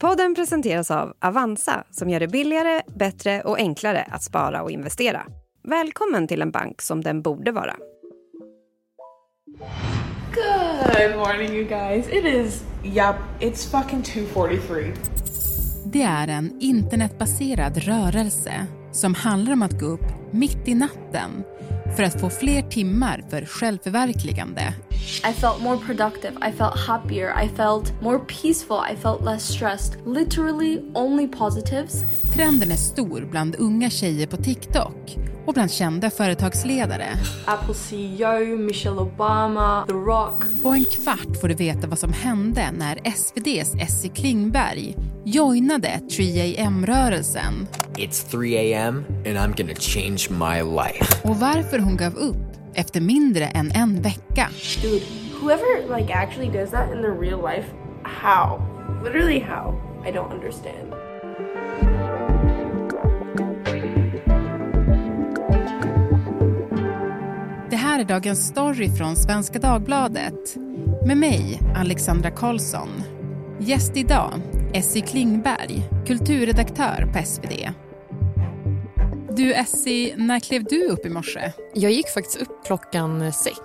Podden presenteras av Avanza som gör det billigare, bättre och enklare att spara och investera. Välkommen till en bank som den borde vara. Good morning, you guys. It is, yep, it's fucking 2.43. Det är en internetbaserad rörelse som handlar om att gå upp mitt i natten för att få fler timmar för självförverkligande. I felt more productive. I felt happier. I felt more peaceful. I felt less stressed. Literally only positives. Trenden är stor bland unga tjejer på TikTok och bland kända företagsledare. Apple CEO, Michelle Obama, The Rock. På en kvart får du veta vad som hände när SVDs Essie Klingberg joinade 3AM-rörelsen. It's 3 a.m. and I'm gonna change my life. Och varför hon gav upp efter mindre än en vecka. Dude, whoever like actually does that in their real life, how? Literally how? I don't understand. Det här är dagens story från Svenska Dagbladet med mig, Alexandra Karlsson. Gäst idag, Essie Klingberg, kulturredaktör på SvD. Du Essie, när klev du upp i morse? Jag gick faktiskt upp klockan sex.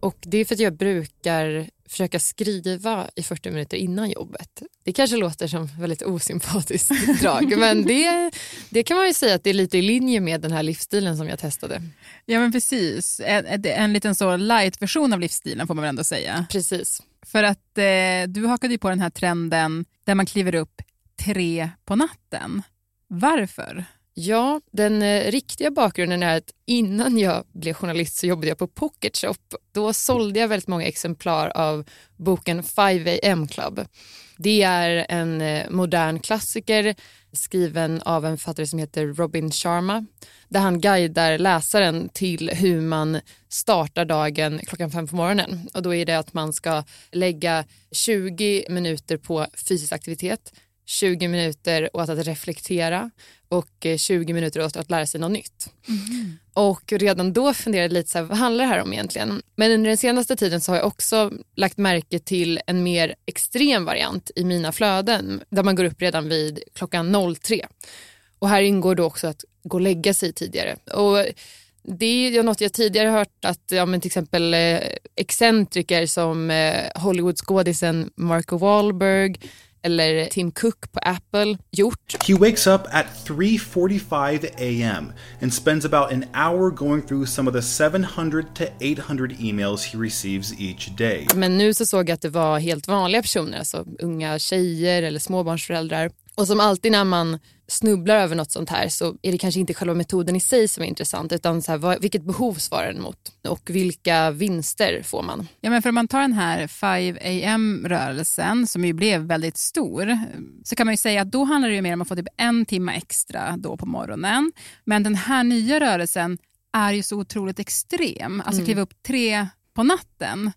Och Det är för att jag brukar försöka skriva i 40 minuter innan jobbet. Det kanske låter som väldigt osympatiskt drag men det, det kan man ju säga att det är lite i linje med den här livsstilen som jag testade. Ja men precis, en, en liten så light-version av livsstilen får man väl ändå säga. Precis. För att eh, du hakade ju på den här trenden där man kliver upp tre på natten. Varför? Ja, den eh, riktiga bakgrunden är att innan jag blev journalist så jobbade jag på Pocket Shop. Då sålde jag väldigt många exemplar av boken 5 am Club. Det är en eh, modern klassiker skriven av en författare som heter Robin Sharma där han guidar läsaren till hur man startar dagen klockan fem på morgonen. Och då är det att man ska lägga 20 minuter på fysisk aktivitet 20 minuter åt att reflektera och 20 eh, minuter åt att lära sig något nytt. Mm. Och redan då funderade jag lite så här, vad handlar det här om egentligen? Men under den senaste tiden så har jag också lagt märke till en mer extrem variant i mina flöden där man går upp redan vid klockan 03. Och här ingår då också att gå och lägga sig tidigare. Och det är något jag tidigare hört att ja, men till exempel eh, excentriker som eh, Hollywoodskådisen Marco Wahlberg eller Tim Cook på Apple gjort. He wakes up at 3:45 a.m. and spends about an hour going through some of the 700 to 800 emails he receives each day. Men nu så såg jag att det var helt vanliga personer, alltså unga tjejer eller småbarnsföräldrar. Och som alltid när man snubblar över något sånt här så är det kanske inte själva metoden i sig som är intressant utan så här, vad, vilket behov svarar den mot och vilka vinster får man? Ja, men för om man tar den här 5 am-rörelsen som ju blev väldigt stor så kan man ju säga att då handlar det ju mer om att få typ en timme extra då på morgonen. Men den här nya rörelsen är ju så otroligt extrem, alltså mm. kliva upp tre på natten.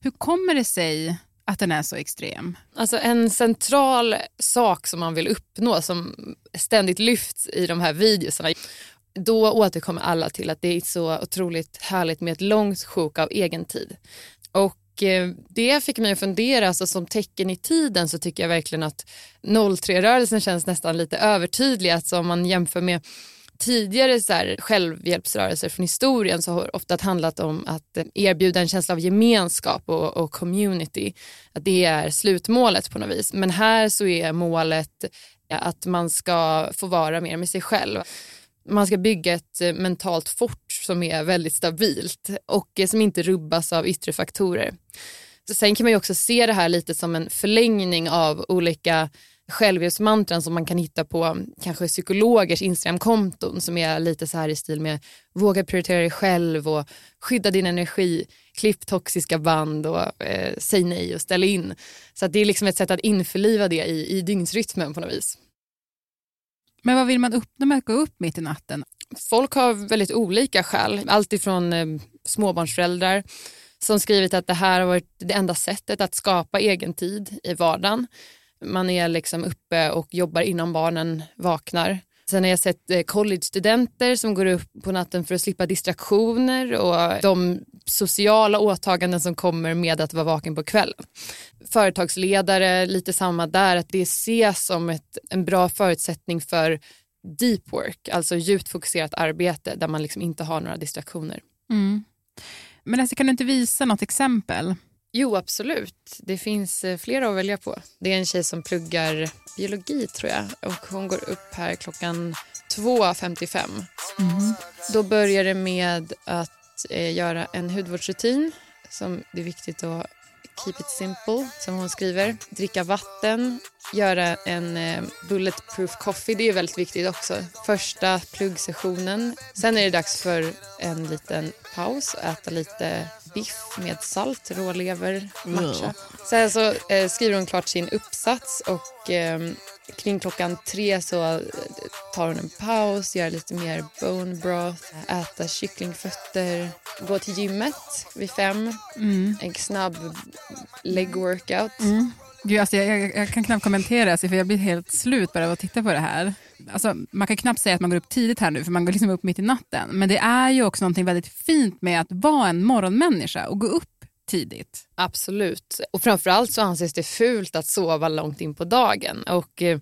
Hur kommer det sig att den är så extrem? Alltså en central sak som man vill uppnå som ständigt lyfts i de här videorna då återkommer alla till att det är så otroligt härligt med ett långt sjok av egen tid. Och eh, det fick mig att fundera, alltså som tecken i tiden så tycker jag verkligen att 03-rörelsen känns nästan lite övertydlig. Alltså om man jämför med tidigare så här, självhjälpsrörelser från historien så har det ofta handlat om att erbjuda en känsla av gemenskap och, och, community. Att det är slutmålet på något vis. Men här så är målet att man ska få vara mer med sig själv. Man ska bygga ett eh, mentalt fort som är väldigt stabilt och eh, som inte rubbas av yttre faktorer. Sen kan man också se det här lite som en förlängning av olika självhjälpsmantran som man kan hitta på kanske psykologers Instagramkonton som är lite så här i stil med våga prioritera dig själv och skydda din energi, klipp toxiska band och eh, säg nej och ställ in. Så det är liksom ett sätt att införliva det i, i dygnsrytmen på något vis. Men vad vill man uppnå med att gå upp mitt i natten? Folk har väldigt olika skäl. Allt ifrån eh, småbarnsföräldrar som skrivit att det här har varit det enda sättet att skapa egen tid i vardagen man är liksom uppe och jobbar innan barnen vaknar. Sen har jag sett collegestudenter college-studenter som går upp på natten för att slippa distraktioner och de sociala åtaganden som kommer med att vara vaken på kvällen. Företagsledare, lite samma där, att det ses som ett, en bra förutsättning för deep work, alltså djupt fokuserat arbete där man liksom inte har några distraktioner. Mm. Men alltså, kan du inte visa något exempel? Jo, absolut. Det finns eh, flera att välja på. Det är en tjej som pluggar biologi, tror jag. Och Hon går upp här klockan 2.55. Mm. Då börjar det med att eh, göra en hudvårdsrutin. Som det är viktigt att keep it simple, som hon skriver. Dricka vatten, göra en eh, bulletproof coffee. Det är väldigt viktigt också. Första pluggsessionen. Sen är det dags för en liten paus och äta lite biff med salt, rålever, matcha. Sen så eh, skriver hon klart sin uppsats och eh, kring klockan tre så eh, tar hon en paus, gör lite mer bone broth, äta kycklingfötter, gå till gymmet vid fem, en snabb leg workout. Gud, alltså jag, jag, jag kan knappt kommentera, för jag blir helt slut bara av att titta på det här. Alltså, man kan knappt säga att man går upp tidigt här nu, för man går liksom upp mitt i natten. Men det är ju också något väldigt fint med att vara en morgonmänniska och gå upp tidigt. Absolut. Och framförallt så anses det fult att sova långt in på dagen. Och eh,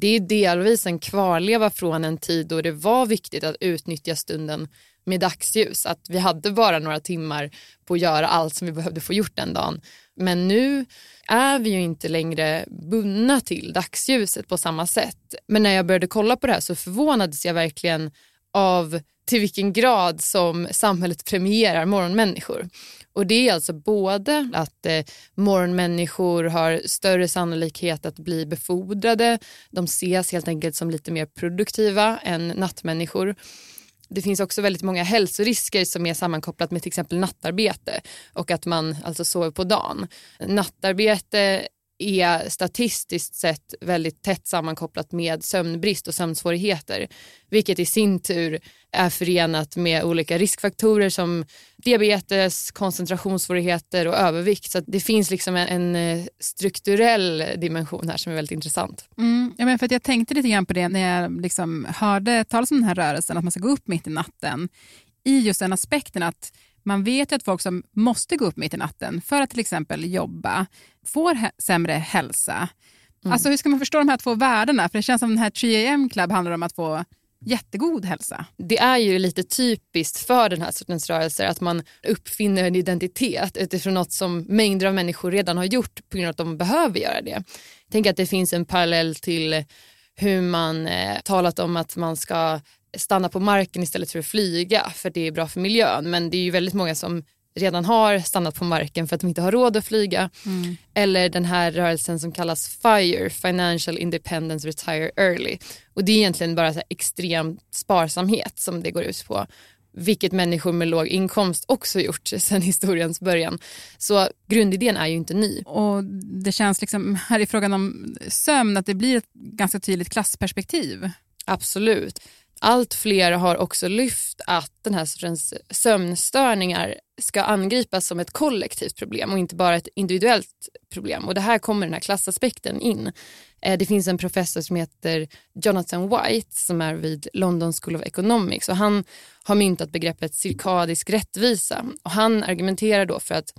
det är delvis en kvarleva från en tid då det var viktigt att utnyttja stunden med dagsljus. Att vi hade bara några timmar på att göra allt som vi behövde få gjort den dagen. Men nu är vi ju inte längre bundna till dagsljuset på samma sätt. Men när jag började kolla på det här så förvånades jag verkligen av till vilken grad som samhället premierar morgonmänniskor. Och det är alltså både att eh, morgonmänniskor har större sannolikhet att bli befordrade, de ses helt enkelt som lite mer produktiva än nattmänniskor. Det finns också väldigt många hälsorisker som är sammankopplat med till exempel nattarbete och att man alltså sover på dagen. Nattarbete är statistiskt sett väldigt tätt sammankopplat med sömnbrist och sömnsvårigheter vilket i sin tur är förenat med olika riskfaktorer som diabetes, koncentrationssvårigheter och övervikt. Så det finns liksom en, en eh, strukturell dimension här som är väldigt intressant. Mm, ja, men för att jag tänkte lite grann på det när jag liksom hörde talas om den här rörelsen, att man ska gå upp mitt i natten. I just den aspekten att man vet att folk som måste gå upp mitt i natten för att till exempel jobba får sämre hälsa. Alltså hur ska man förstå de här två värdena? För det känns som den här 3am Club handlar om att få jättegod hälsa. Det är ju lite typiskt för den här sortens rörelser att man uppfinner en identitet utifrån något som mängder av människor redan har gjort på grund av att de behöver göra det. Tänker att det finns en parallell till hur man eh, talat om att man ska stanna på marken istället för att flyga för det är bra för miljön. Men det är ju väldigt många som redan har stannat på marken för att de inte har råd att flyga. Eller den här rörelsen som kallas FIRE, Financial Independence Retire Early. Och det är egentligen bara så extrem sparsamhet som det går ut på. Vilket människor med låg inkomst också gjort sedan historiens början. Så grundidén är ju inte ny. Och Det känns liksom här i frågan om sömn att det blir ett ganska tydligt klassperspektiv. Absolut. Allt fler har också lyft att den här sortens sömnstörningar ska angripas som ett kollektivt problem och inte bara ett individuellt problem. Och det här kommer den här klassaspekten in. Eh, det finns en professor som heter Jonathan White som är vid London School of Economics och han har myntat begreppet cirkadisk rättvisa och han argumenterar då för att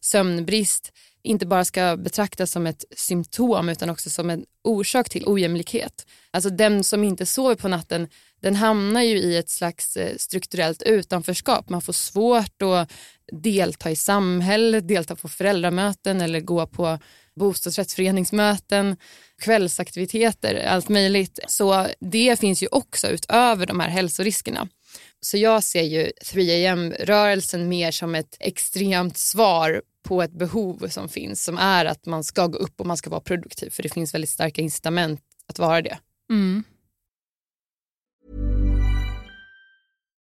sömnbrist inte bara ska betraktas som ett symptom utan också som en orsak till ojämlikhet. Alltså den som inte sover på natten den hamnar ju i ett slags eh, strukturellt utanförskap. Man får svårt att delta i samhället, delta på föräldramöten eller gå på bostadsrättsföreningsmöten, kvällsaktiviteter, allt möjligt. Så det finns ju också utöver de här hälsoriskerna. Så jag ser ju 3am-rörelsen mer som ett extremt svar på ett behov som finns som är att man ska gå upp och man ska vara produktiv för det finns väldigt starka incitament att vara det. Mm.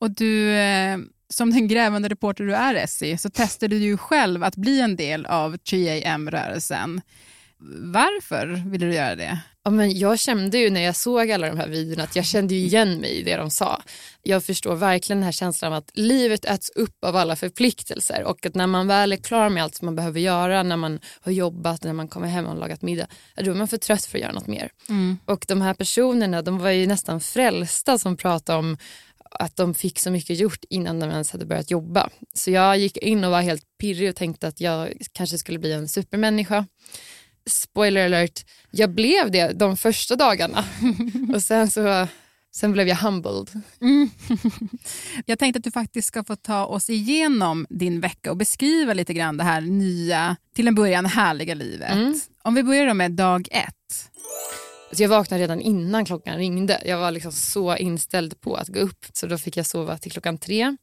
Och du, eh, som den grävande reporter du är Essie, så testade du ju själv att bli en del av 3AM-rörelsen. Varför ville du göra det? Ja, men jag kände ju när jag såg alla de här videorna att jag kände igen mig i det de sa. Jag förstår verkligen den här känslan av att livet äts upp av alla förpliktelser och att när man väl är klar med allt som man behöver göra, när man har jobbat, när man kommer hem och lagat middag, då är man för trött för att göra något mer. Mm. Och de här personerna, de var ju nästan frälsta som pratade om att de fick så mycket gjort innan de ens hade börjat jobba. Så jag gick in och var helt pirrig och tänkte att jag kanske skulle bli en supermänniska spoiler alert, jag blev det de första dagarna. och sen så sen blev jag humbled. Mm. jag tänkte att du faktiskt ska få ta oss igenom din vecka och beskriva lite grann det här nya, till en början härliga livet. Mm. Om vi börjar med dag ett. Så jag vaknade redan innan klockan ringde. Jag var liksom så inställd på att gå upp så då fick jag sova till klockan tre.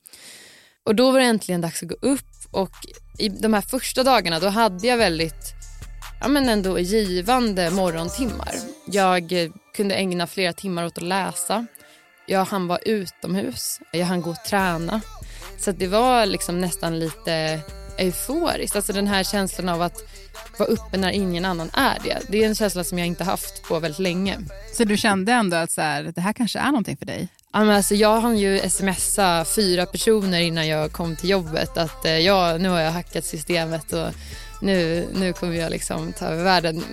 Och då var det äntligen dags att gå upp och i de här första dagarna då hade jag väldigt ja, men ändå givande morgontimmar. Jag kunde ägna flera timmar åt att läsa. Jag hann vara utomhus. Jag hann gå och träna. Så det var liksom nästan lite euforiskt. Alltså den här känslan av att vara uppe när ingen annan är det. Det är en känsla som jag inte haft på väldigt länge. Så du kände ändå att så här, det här kanske är någonting för dig? Ja, men alltså jag hann ju smsa fyra personer innan jag kom till jobbet att eh, ja, nu har jag hackat systemet och nu, nu kommer jag liksom ta över världen.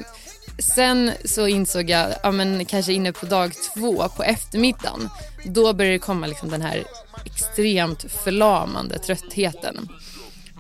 Sen så insåg jag, ja, men kanske inne på dag två på eftermiddagen, då började det komma liksom den här extremt förlamande tröttheten.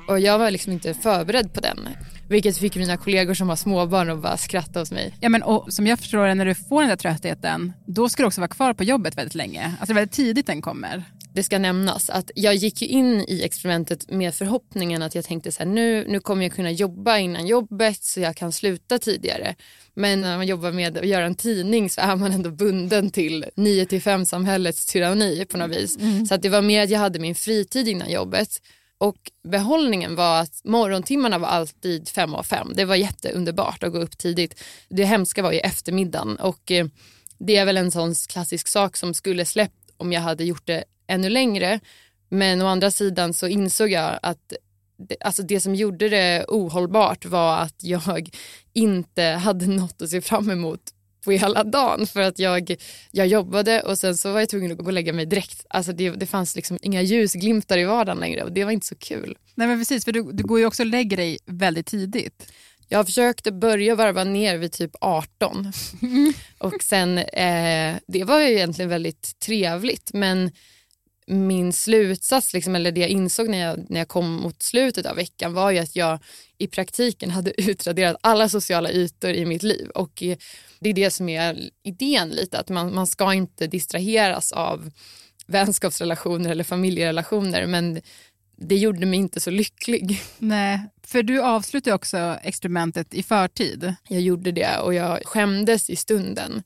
Och jag var liksom inte förberedd på den. Vilket fick mina kollegor som har småbarn att bara skratta hos mig. Ja, men, och, som jag förstår det, när du får den där tröttheten, då ska du också vara kvar på jobbet väldigt länge. Alltså väldigt tidigt den kommer det ska nämnas att jag gick in i experimentet med förhoppningen att jag tänkte så här, nu, nu kommer jag kunna jobba innan jobbet så jag kan sluta tidigare. Men när man jobbar med att göra en tidning så är man ändå bunden till 9 till 5 samhällets tyranni på något vis. Mm. Så att det var mer att jag hade min fritid innan jobbet. Och behållningen var att morgontimmarna var alltid fem av fem. Det var jätteunderbart att gå upp tidigt. Det hemska var ju eftermiddagen och eh, det är väl en sån klassisk sak som skulle släppt om jag hade gjort det ännu längre. Men å andra sidan så insåg jag att det, alltså det som gjorde det ohållbart var att jag inte hade något att se fram emot på hela dagen för att jag, jag jobbade och sen så var jag tvungen att gå och lägga mig direkt. Alltså det, det fanns liksom inga ljusglimtar i vardagen längre och det var inte så kul. Nej men precis, för du, du går ju också och lägger dig väldigt tidigt. Jag försökte börja varva ner vid typ 18 och sen, eh, det var ju egentligen väldigt trevligt men min slutsats, liksom, eller det jag insåg när jag, när jag kom mot slutet av veckan var ju att jag i praktiken hade utraderat alla sociala ytor i mitt liv. Och eh, Det är det som är idén lite, att man, man ska inte distraheras av vänskapsrelationer eller familjerelationer men det gjorde mig inte så lycklig. Nej, för du avslutade också experimentet i förtid. Jag gjorde det och jag skämdes i stunden.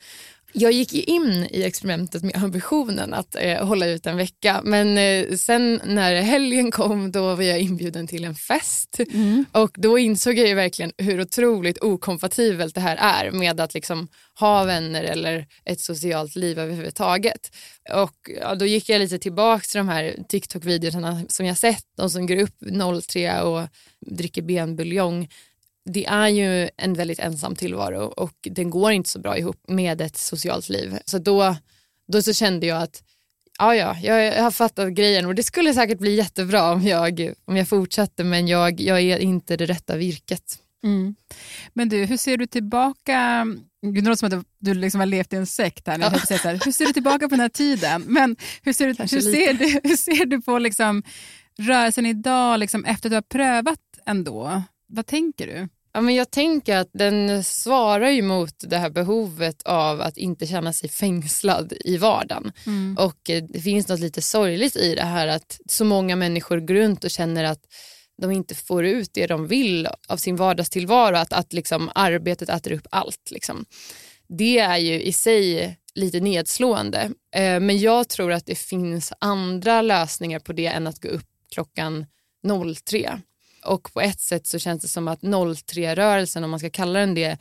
Jag gick in i experimentet med ambitionen att eh, hålla ut en vecka men eh, sen när helgen kom då var jag inbjuden till en fest mm. och då insåg jag ju verkligen hur otroligt okompatibelt det här är med att liksom ha vänner eller ett socialt liv överhuvudtaget. Och ja, då gick jag lite tillbaka till de här TikTok-videorna som jag sett, de som går upp 03 och dricker benbuljong det är ju en väldigt ensam tillvaro och den går inte så bra ihop med ett socialt liv. Så då, då så kände jag att ja, ja, jag har fattat grejen och det skulle säkert bli jättebra om jag, om jag fortsatte men jag, jag är inte det rätta virket. Mm. Men du, hur ser du tillbaka, det låter som att du liksom har levt i en sekt här, ja. här, hur ser du tillbaka på den här tiden? Men hur ser du, hur ser du, hur ser du på liksom rörelsen idag liksom efter att du har prövat ändå? Vad tänker du? Ja, men jag tänker att den svarar ju mot det här behovet av att inte känna sig fängslad i vardagen. Mm. Och eh, det finns något lite sorgligt i det här att så många människor går runt och känner att de inte får ut det de vill av sin vardagstillvaro, att, att liksom arbetet äter upp allt. Liksom. Det är ju i sig lite nedslående. Eh, men jag tror att det finns andra lösningar på det än att gå upp klockan 03. Och på ett sätt så känns det som att 03-rörelsen, om man ska kalla den det,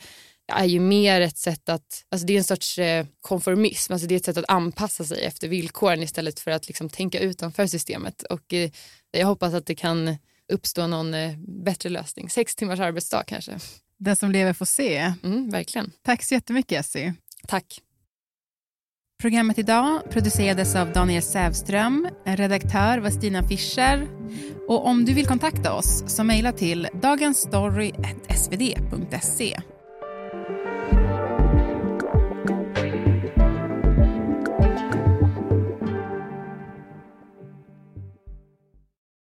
är ju mer ett sätt att, alltså det är en sorts eh, konformism, alltså det är ett sätt att anpassa sig efter villkoren istället för att liksom tänka utanför systemet. Och eh, jag hoppas att det kan uppstå någon eh, bättre lösning. Sex timmars arbetsdag kanske. Den som lever får se. Mm, verkligen. Tack så jättemycket Essie. Tack. Programmet idag producerades av Daniel Sävström, redaktör var Stina Fischer och om du vill kontakta oss så mejla till dagensstory.svd.se.